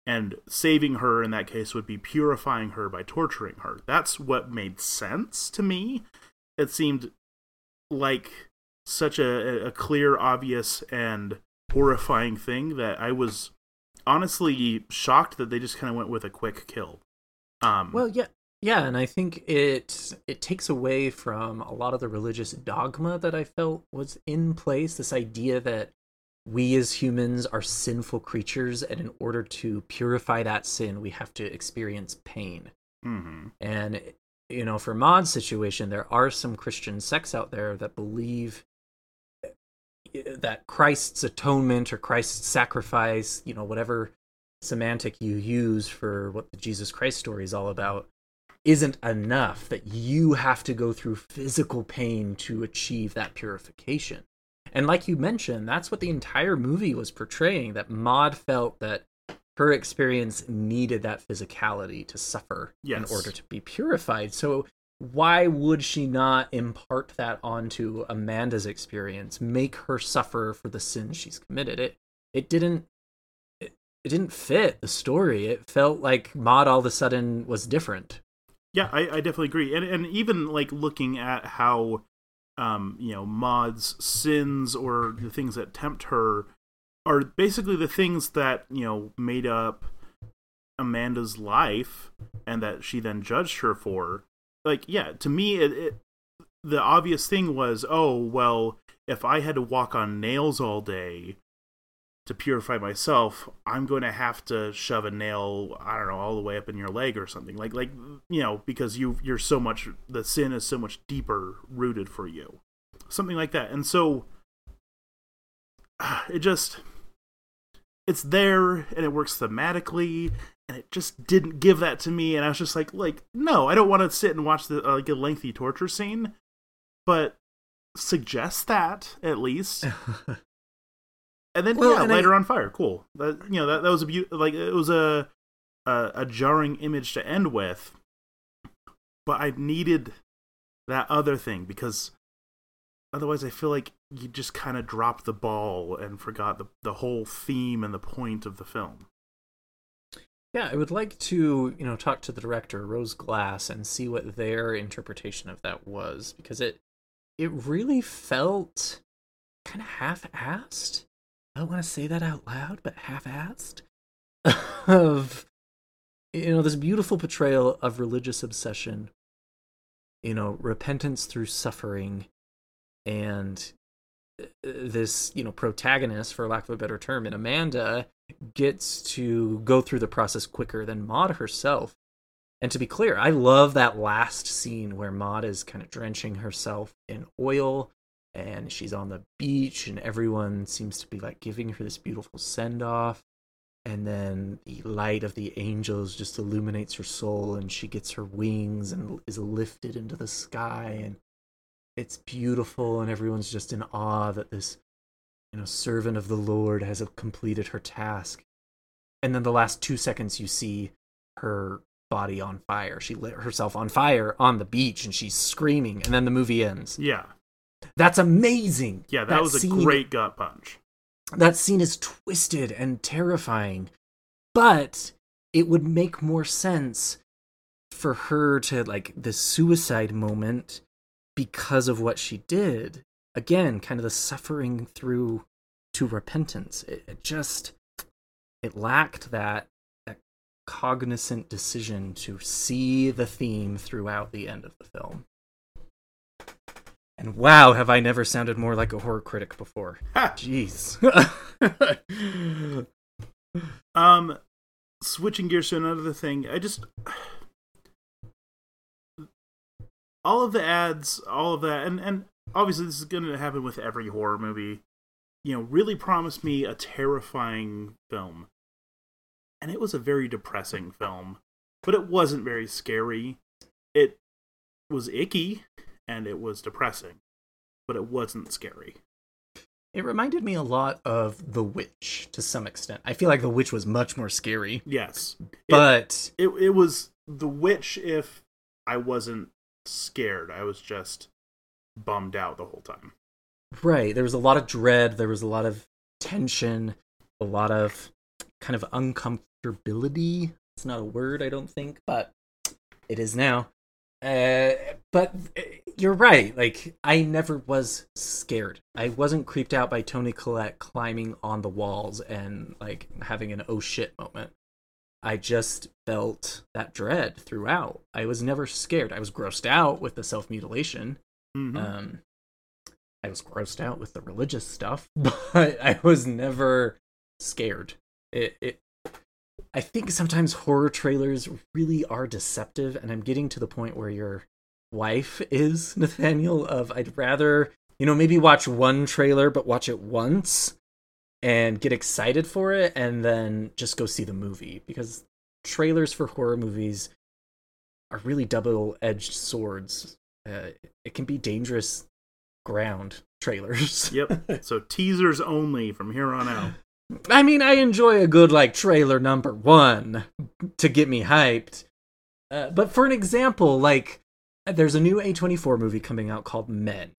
And saving her in that case would be purifying her by torturing her. That's what made sense to me. It seemed like such a, a clear, obvious, and horrifying thing that I was honestly shocked that they just kind of went with a quick kill. Um, Well, yeah, Yeah, and I think it it takes away from a lot of the religious dogma that I felt was in place. This idea that we as humans are sinful creatures, and in order to purify that sin, we have to experience pain. Mm-hmm. And you know, for Maud's situation, there are some Christian sects out there that believe that Christ's atonement or Christ's sacrifice, you know, whatever semantic you use for what the Jesus Christ story is all about, isn't enough, that you have to go through physical pain to achieve that purification. And like you mentioned, that's what the entire movie was portraying that Maud felt that her experience needed that physicality to suffer Yes. in order to be purified. So why would she not impart that onto Amanda's experience, make her suffer for the sins she's committed? It it didn't it, didn't fit the story. It felt like Maud all of a sudden was different. Yeah, I, I definitely agree. And and even like looking at how um, you know, Maud's sins or the things that tempt her are basically the things that, you know, made up Amanda's life and that she then judged her for. Like, yeah, to me it, it the obvious thing was, oh, well, if I had to walk on nails all day to purify myself, I'm going to have to shove a nail, I don't know, all the way up in your leg or something. Like like you know, because you you're so much the sin is so much deeper rooted for you. Something like that. And so <sighs> it just it's there and it works thematically and it just didn't give that to me and I was just like like no, I don't want to sit and watch the uh, like a lengthy torture scene, but suggest that at least. <laughs> And then Well, yeah, and I- on fire. Cool. That you know that that was a beau- like it was a, a a jarring image to end with. But I needed that other thing because otherwise I feel like you just kind of dropped the ball and forgot the the whole theme and the point of the film. Yeah, I would like to, you know, talk to the director, Rose Glass, and see what their interpretation of that was because it it really felt kind of half-assed. I don't want to say that out loud, but half-assed <laughs> of you know this beautiful portrayal of religious obsession, you know, repentance through suffering, and uh, this you know protagonist, for lack of a better term, in Amanda gets to go through the process quicker than Maud herself. And to be clear, I love that last scene where Maud is kind of drenching herself in oil and she's on the beach and everyone seems to be like giving her this beautiful send off. And then the light of the angels just illuminates her soul and she gets her wings and is lifted into the sky and it's beautiful and everyone's just in awe that this you know servant of the lord has completed her task and then the last two seconds you see her body on fire she lit herself on fire on the beach and she's screaming and then the movie ends Yeah. That's amazing. Yeah, that, was a scene- great gut punch. that scene is twisted and terrifying but it would make more sense for her to like the suicide moment because of what she did. Again kind of the suffering through to repentance. It, it just it lacked that that cognizant decision to see the theme throughout the end of the film and wow have i never sounded more like a horror critic before Ha! jeez <laughs> Um, switching gears to another thing, I just all of the ads, all of that, and and obviously this is going to happen with every horror movie. You know, really promised me a terrifying film, and it was a very depressing film, but it wasn't very scary. It was icky and it was depressing, but it wasn't scary. It reminded me a lot of The Witch to some extent. I feel like The Witch was much more scary, Yes, It- but it it was the witch if I wasn't scared. I was just bummed out the whole time. right, there was a lot of dread, there was a lot of tension, a lot of kind of uncomfortability. It's not a word, I don't think, but it is now. Uh, but uh, you're right. Like I never was scared. I wasn't creeped out by Toni Collette climbing on the walls and like having an oh shit moment. I just felt that dread throughout. I was never scared. I was grossed out with the self mutilation. Mhm. Um, I was grossed out with the religious stuff, <laughs> but I was never scared. It, it, I think sometimes horror trailers really are deceptive, and I'm getting to the point where your wife is <laughs> Nathaniel. Of I'd rather you know maybe watch one trailer, but watch it once and get excited for it, and then just go see the movie because trailers for horror movies are really double-edged swords. Uh, it can be dangerous ground trailers. Yep. <laughs> so teasers only from here on out. I mean, I enjoy a good like trailer number one to get me hyped. Uh, but for an example, like there's a new A24 movie coming out called Men.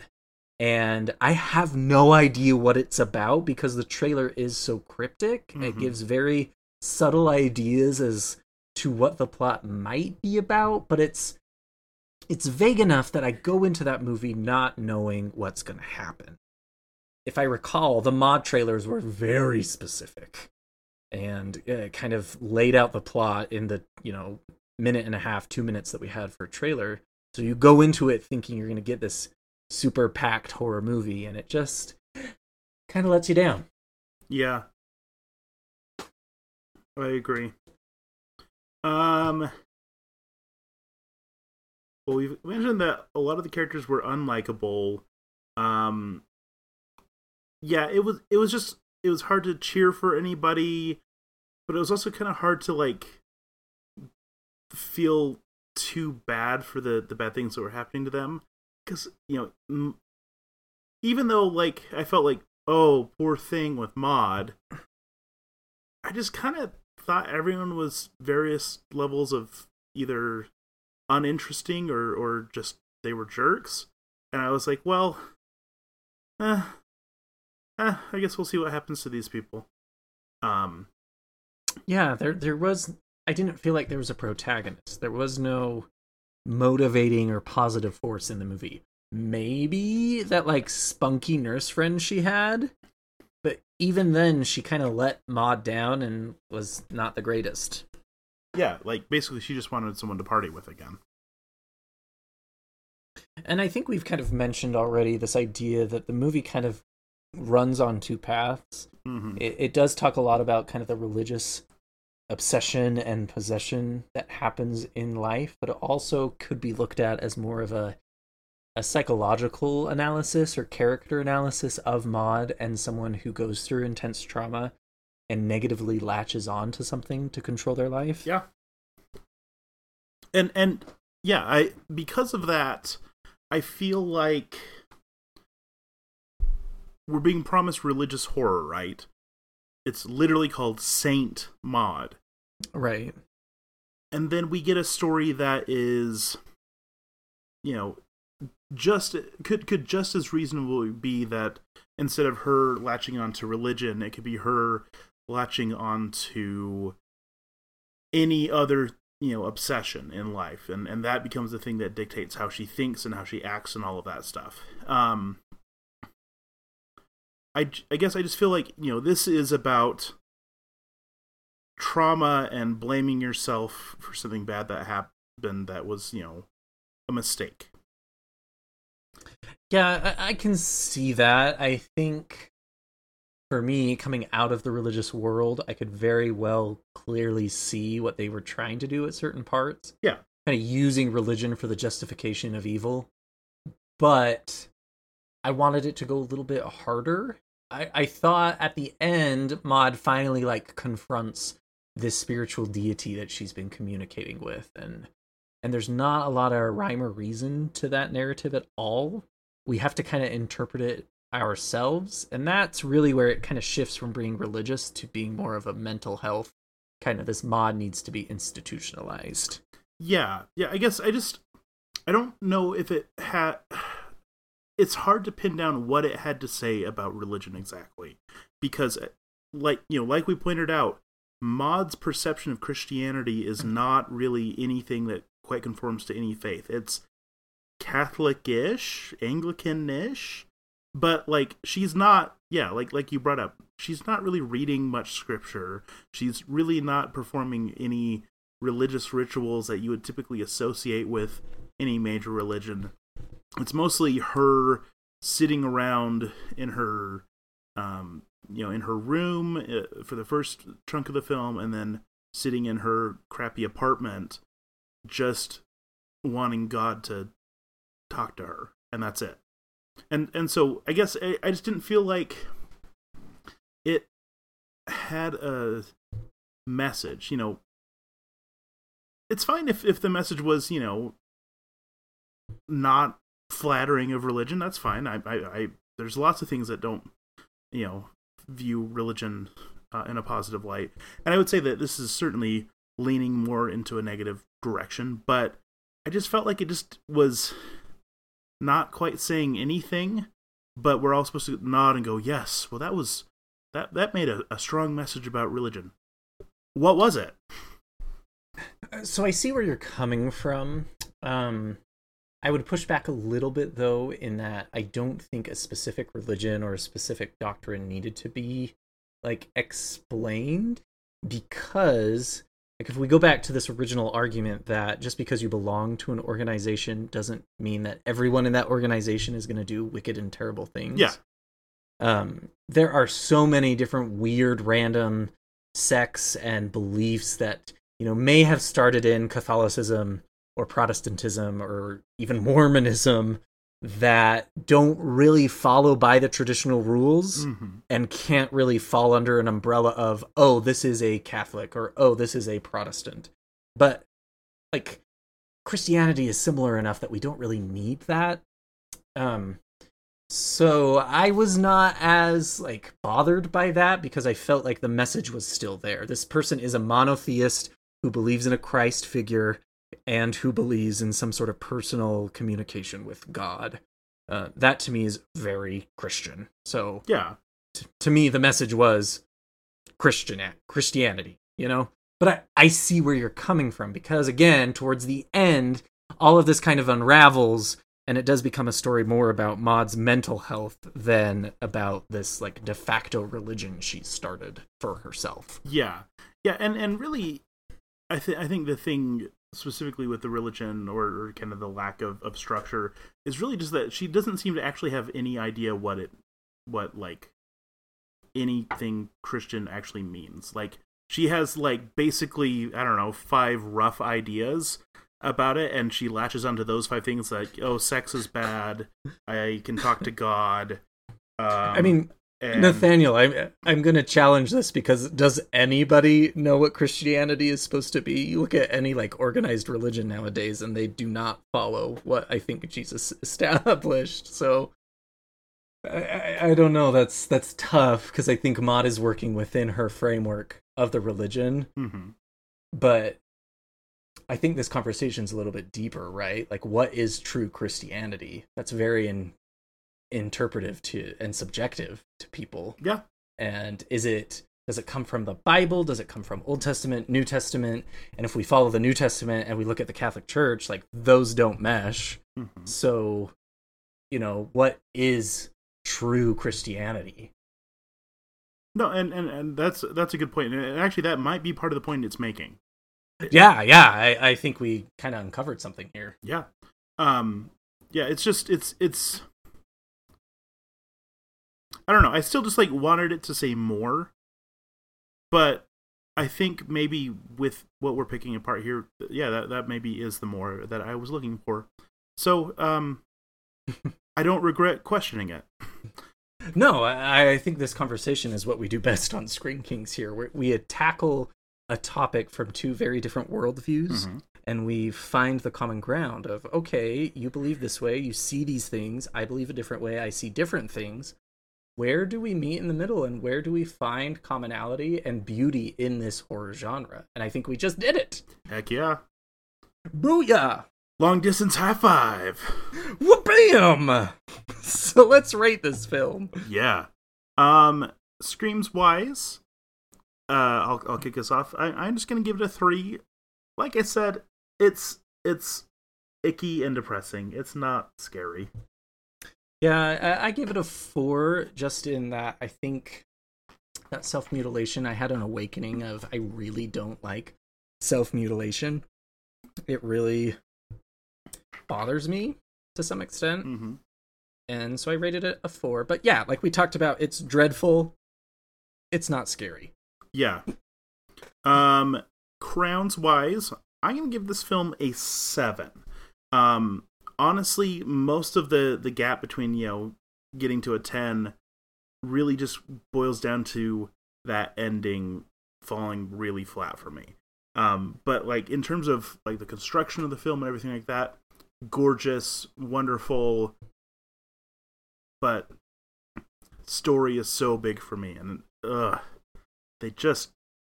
And I have no idea what it's about because the trailer is so cryptic. It Mhm. gives very subtle ideas as to what the plot might be about, but it's it's vague enough that I go into that movie not knowing what's going to happen. If I recall, the Maud trailers were very specific and uh, kind of laid out the plot in the, you know, minute and a half, 2 minutes that we had for a trailer. So you go into it thinking you're going to get this super packed horror movie and it just kind of lets you down. Yeah. I agree. Um well we've mentioned that a lot of the characters were unlikable. Um yeah, it was it was just it was hard to cheer for anybody, but it was also kind of hard to like feel too bad for the the bad things that were happening to them. Cuz you know m- even though like I felt like oh poor thing with Maud I just kind of thought everyone was various levels of either uninteresting or or just they were jerks. And I was like well eh, eh, I guess we'll see what happens to these people um Yeah, there there was I didn't feel like there was a protagonist. There was no motivating or positive force in the movie. Maybe that like spunky nurse friend she had, but even then she kind of let Maud down and was not the greatest. yeah like basically she just wanted someone to party with again And I think we've kind of mentioned already this idea that the movie kind of runs on two paths. hmm It, it does talk a lot about kind of the religious obsession and possession that happens in life, but it also could be looked at as more of a a psychological analysis or character analysis of Maud and someone who goes through intense trauma and negatively latches on to something to control their life. Yeah. And and yeah, I because of that, I feel like we're being promised religious horror, right? It's literally called Saint Maud. Right. And then we get a story that is you know, just could could just as reasonably be that instead of her latching on to religion, it could be her latching on to any other you know obsession in life and and that becomes the thing that dictates how she thinks and how she acts and all of that stuff um i i guess i just feel like you know this is about trauma and blaming yourself for something bad that happened that was you know a mistake Yeah, I, I can see that. I think for me, coming out of the religious world, I could very well clearly see what they were trying to do at certain parts. Yeah. Kind of using religion for the justification of evil. But I wanted it to go a little bit harder. I, I thought at the end, Maud finally like confronts this spiritual deity that she's been communicating with and and there's not a lot of rhyme or reason to that narrative at all. We have to kind of interpret it ourselves and that's really where it kind of shifts from being religious to being more of a mental health kind of this Maud needs to be institutionalized. Yeah yeah i guess i just i don't know if it had it's hard to pin down what it had to say about religion exactly. Because like you know like we pointed out Maud's perception of Christianity is not really anything that quite conforms to any faith. It's Catholic-ish, Anglican-ish, but like she's not yeah like like you brought up she's not really reading much scripture. She's really not performing any religious rituals that you would typically associate with any major religion it's mostly her sitting around in her um you know in her room uh, for the first chunk of the film and then sitting in her crappy apartment just wanting god to talk to her and that's it. And and so i guess I, I just didn't feel like it had a message you know. It's fine if if the message was you know not flattering of religion that's fine. I i, I there's lots of things that don't you know view religion uh, in a positive light. And i would say that this is certainly leaning more into a negative direction but i just felt like it just was not quite saying anything but we're all supposed to nod and go yes well that was that that made a, a strong message about religion. What was it? So I see where you're coming from. Um, I would push back a little bit though, in that I don't think a specific religion or a specific doctrine needed to be like explained because like if we go back to this original argument that just because you belong to an organization doesn't mean that everyone in that organization is going to do wicked and terrible things. Yeah. Um, there are so many different weird, random sects and beliefs that you know may have started in Catholicism or Protestantism or even Mormonism that don't really follow by the traditional rules Mhm. and can't really fall under an umbrella of oh this is a Catholic or oh this is a Protestant. But like Christianity is similar enough that we don't really need that. Um so I was not as like bothered by that because I felt like the message was still there. This person is a monotheist who believes in a Christ figure and who believes in some sort of personal communication with God. Uh, that to me is very Christian. So yeah t- to me, the message was Christian Christianity. You know, but I, I see where you're coming from because again, towards the end, all of this kind of unravels, and it does become a story more about Maud's mental health than about this like de facto religion she started for herself. Yeah, yeah, and and really, I think I think the thing specifically with the religion or, or kind of the lack of, of structure is really just that she doesn't seem to actually have any idea what it what like anything Christian actually means. Like she has like basically I don't know five rough ideas about it, and she latches onto those five things like oh sex is bad, I can talk to God. Um, I mean, and- Nathaniel, I'm I'm gonna challenge this because does anybody know what Christianity is supposed to be? You look at any like organized religion nowadays, and they do not follow what I think Jesus established. So I, I, I don't know. That's that's tough because I think Maud is working within her framework of the religion, Mhm. but I think this conversation's a little bit deeper, right? Like, what is true Christianity? That's very in, interpretive to and subjective to people. yeah, And is it does it come from the Bible? Does it come from Old Testament, New Testament? And if we follow the New Testament and we look at the Catholic Church, like those don't mesh. Mhm. So, you know, what is true Christianity? No, and, and, and that's that's a good point. And actually, that might be part of the point it's making. Yeah, yeah. I, I think we kind of uncovered something here. Yeah, um, yeah. It's just it's it's. I don't know. I still just like wanted it to say more, but I think maybe with what we're picking apart here, yeah, that that maybe is the more that I was looking for. So, um, <laughs> I don't regret questioning it. No, I, I think this conversation is what we do best on Scream Kings here. Where we tackle a topic from two very different worldviews, Mhm. and we find the common ground of okay, you believe this way, you see these things, I believe a different way, I see different things. Where do we meet in the middle, and where do we find commonality and beauty in this horror genre? And I think we just did it. Heck yeah! Booyah! Long distance high five. Whoopam! <laughs> So let's rate this film. Yeah. Um, screams wise, uh, I'll I'll kick us off. I, I'm just gonna give it a three. Like I said, it's it's icky and depressing. It's not scary. Yeah, I, I gave it a four just in that I think that self mutilation, I had an awakening of I really don't like self mutilation. It really bothers me to some extent. Mm-hmm. And so I rated it a four. But yeah, like we talked about, it's dreadful. It's not scary. Yeah. Um, crowns wise, I'm gonna give this film a seven. Um, honestly, most of the the gap between you know getting to a ten really just boils down to that ending falling really flat for me. Um, but like in terms of like the construction of the film and everything like that, gorgeous, wonderful, but story is so big for me, and ugh, they just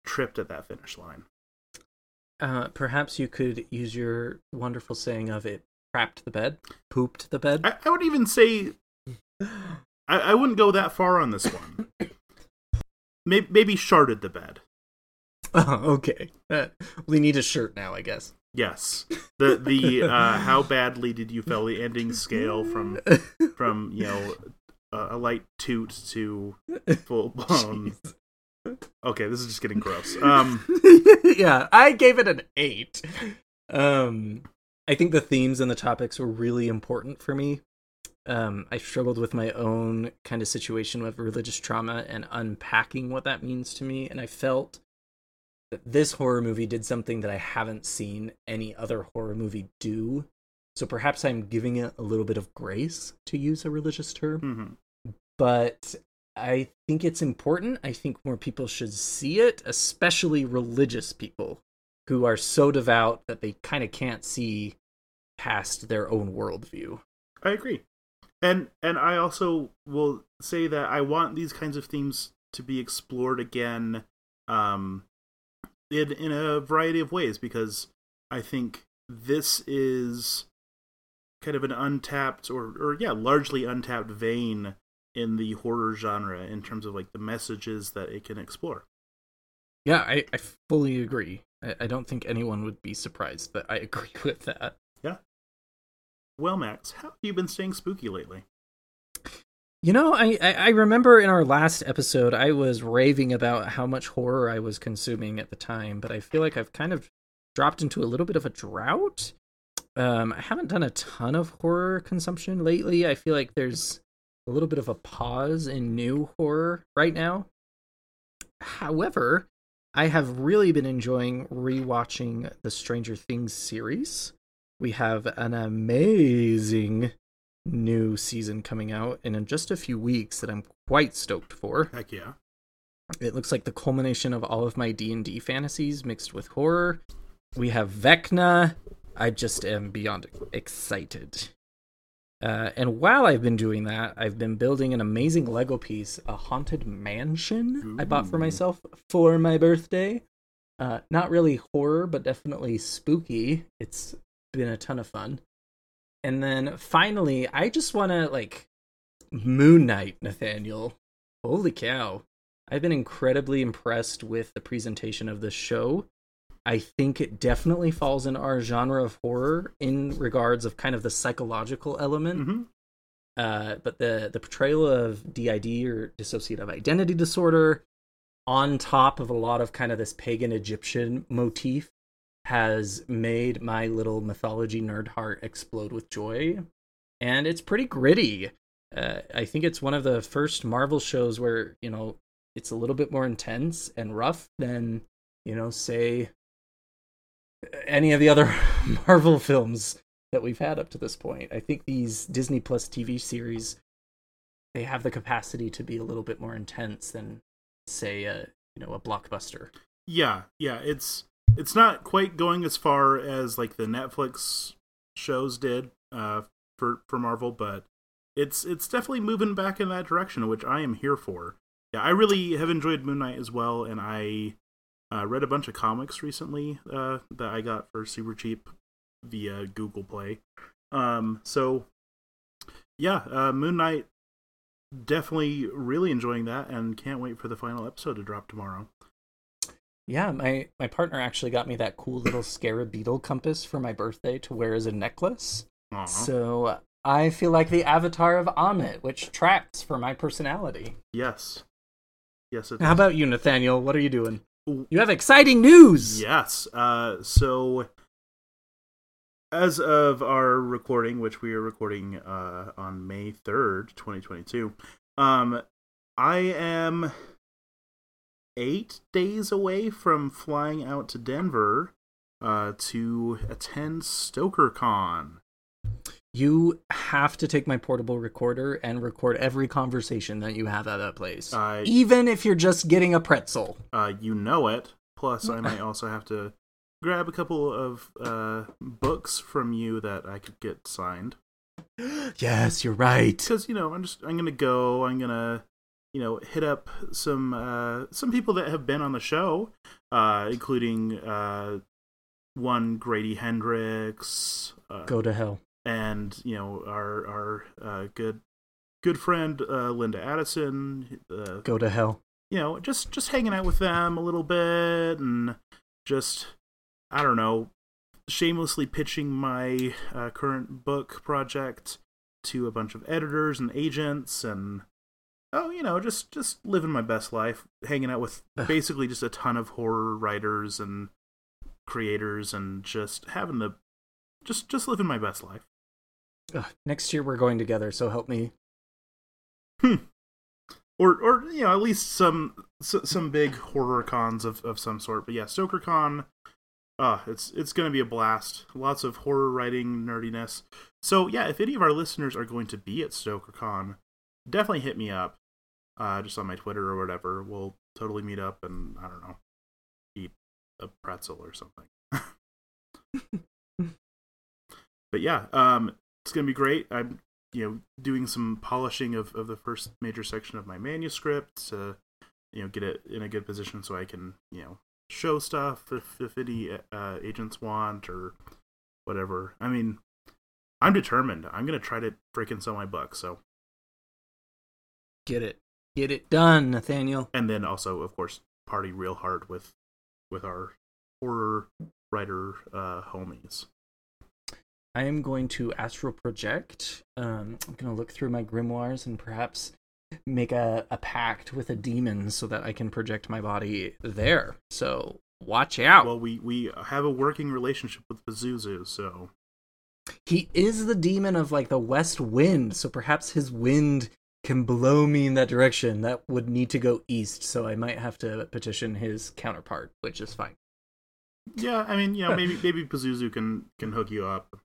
tripped at that finish line. Uh, perhaps you could use your wonderful saying of it crapped the bed, pooped the bed. I, I would even say I, I wouldn't go that far on this one. <coughs> maybe, maybe sharded the bed. Oh, <laughs> okay. Uh, we need a shirt now, I guess. Yes. The the uh, how badly did you fail the ending scale from from you know uh, a light toot to <laughs> full blown. Okay, this is just getting gross. Um, <laughs> yeah, I gave it an eight. Um, I think the themes and the topics were really important for me. Um, I struggled with my own kind of situation with religious trauma and unpacking what that means to me, and I felt that this horror movie did something that I haven't seen any other horror movie do. So perhaps I'm giving it a little bit of grace to use a religious term mhm. but I think it's important. I think more people should see it, especially religious people who are so devout that they kind of can't see past their own worldview. I agree, and and I also will say that I want these kinds of themes to be explored again, um, in in a variety of ways because I think this is kind of an untapped or or yeah, largely untapped vein in the horror genre in terms of like the messages that it can explore. Yeah, I, I fully agree. I, I don't think anyone would be surprised that I <laughs> agree with that. Well, Max, how have you been staying spooky lately? You know, I, I, remember in our last episode, I was raving about how much horror I was consuming at the time, but I feel like I've kind of dropped into a little bit of a drought. Um, I haven't done a ton of horror consumption lately. I feel like there's a little bit of a pause in new horror right now. However, I have really been enjoying rewatching the Stranger Things series. We have an amazing new season coming out and in just a few weeks that I'm quite stoked for. Heck yeah. It looks like the culmination of all of my D&D fantasies mixed with horror. We have Vecna. I just am beyond excited. Uh, and while I've been doing that, I've been building an amazing Lego piece, a haunted mansion I bought for myself for my birthday. Uh, not really horror, but definitely spooky. It's been a ton of fun. And then finally, I just want to like Moon Knight, Nathaniel. Holy cow. I've been incredibly impressed with the presentation of this show. I think it definitely falls in our genre of horror in regards of kind of the psychological element. hmm Uh, but the the portrayal of DID or dissociative identity disorder, on top of a lot of kind of this pagan Egyptian motif, has made my little mythology nerd heart explode with joy, and it's pretty gritty. Uh, I think it's one of the first Marvel shows where you know it's a little bit more intense and rough than you know say any of the other <laughs> Marvel films that we've had up to this point. I think these Disney Plus TV series they have the capacity to be a little bit more intense than say a you know a blockbuster. Yeah, yeah. It's it's not quite going as far as like the Netflix shows did uh, for for Marvel, but it's it's definitely moving back in that direction, which I am here for. Yeah, I really have enjoyed Moon Knight as well, and I uh, read a bunch of comics recently uh, that I got for super cheap via Google Play. Um, so yeah, uh, Moon Knight definitely really enjoying that, and can't wait for the final episode to drop tomorrow. Yeah, my my partner actually got me that cool little scarab beetle compass for my birthday to wear as a necklace. Aw. So I feel like the avatar of Ammit, which tracks for my personality. Yes. Yes, it How about you, Nathaniel? What are you doing? You have exciting news. Yes. Uh, so, as of our recording, which we are recording uh, on May 3rd, 2022, um, I am eight days away from flying out to Denver uh, to attend StokerCon. You have to take my portable recorder and record every conversation that you have at that place. Uh, Even if you're just getting a pretzel. uh, you know it. Plus, I might also have to grab a couple of uh, books from you that I could get signed. <gasps> Yes, you're right. because you know I'm just I'm gonna go I'm gonna you know hit up some uh some people that have been on the show uh including uh one Grady Hendrix uh, Go to hell. and you know our our uh, good good friend uh, Linda Addison uh, Go to hell. you know just just hanging out with them a little bit and just I don't know shamelessly pitching my uh, current book project to a bunch of editors and agents and oh you know just just living my best life hanging out with <laughs> basically just a ton of horror writers and creators and just having the just just living my best life. Ugh, next year we're going together, so help me. Hmm. or or you know at least some s- some big horror cons of, of some sort but yeah StokerCon uh it's it's gonna be a blast. Lots of horror writing nerdiness. So yeah if any of our listeners are going to be at StokerCon definitely hit me up uh just on my twitter or whatever we'll totally meet up and i don't know eat a pretzel or something. <laughs> But yeah um it's gonna be great. I'm you know doing some polishing of, of the first major section of my manuscript to you know get it in a good position so i can you know show stuff if, if any uh, agents want or whatever. I mean i'm determined. I'm gonna try to freaking sell my book so. Get it. Get it done, Nathaniel. and then also of course party real hard with with our horror writer uh homies I am going to astral project. Um, I'm going to look through my grimoires and perhaps make a, a pact with a demon so that I can project my body there. So watch out. well we we have a working relationship with Pazuzu, so he is the demon of like the west wind, so perhaps his wind can blow me in that direction. That would need to go east, so I might have to petition his counterpart, which is fine. yeah i mean you know maybe maybe Pazuzu can can hook you up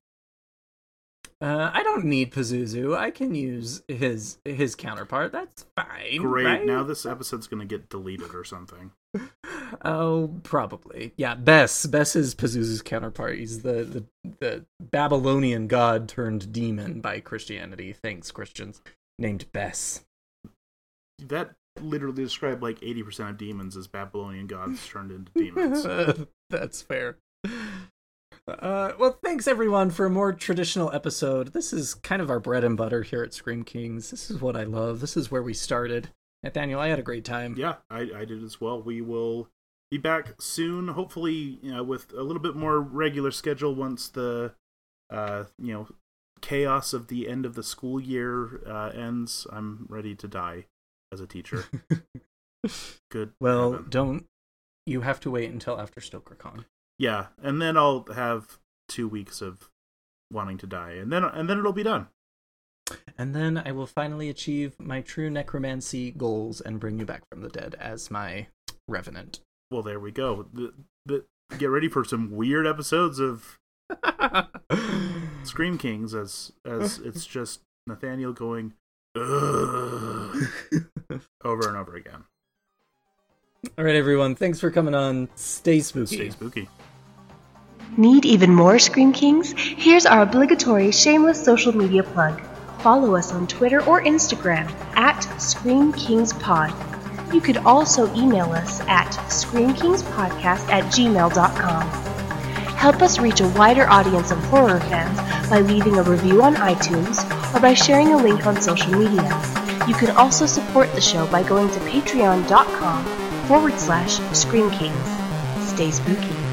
Uh, I don't need Pazuzu. I can use his his counterpart. That's fine. great right? now this episode's gonna get deleted or something <laughs> Oh, probably. Yeah, Bess. Bess is Pazuzu's counterpart. He's the, the, the Babylonian god turned demon by Christianity. Thanks, Christians. Named Bess. that literally described like 80% of demons as babylonian gods <laughs> turned into demons <laughs> That's fair. Uh, well, thanks everyone for a more traditional episode. This is kind of our bread and butter here at Scream Kings. This is what I love. This is where we started. Nathaniel, I had a great time. yeah I, I did as well we will be back soon hopefully you know, with a little bit more regular schedule once the uh you know chaos of the end of the school year uh, ends i'm ready to die as a teacher <laughs> good Well, heaven. don't. You have to wait until after StokerCon. yeah and then i'll have two weeks of wanting to die and then and then it'll be done And then I will finally achieve my true necromancy goals and bring you back from the dead as my revenant. well there we go the, the, get ready for some weird episodes of <laughs> Scream Kings as as it's just Nathaniel going Ugh, over and over again. All right, everyone. Thanks for coming on. Stay spooky. Stay spooky. Need even more Scream Kings? Here's our obligatory shameless social media plug. Follow us on Twitter or Instagram at Scream Kings Pod. You could also email us at screamkingspodcast at gmail.com. Help us reach a wider audience of horror fans by leaving a review on iTunes or by sharing a link on social media. You can also support the show by going to patreon.com forward slash Scream Kings. Stay spooky.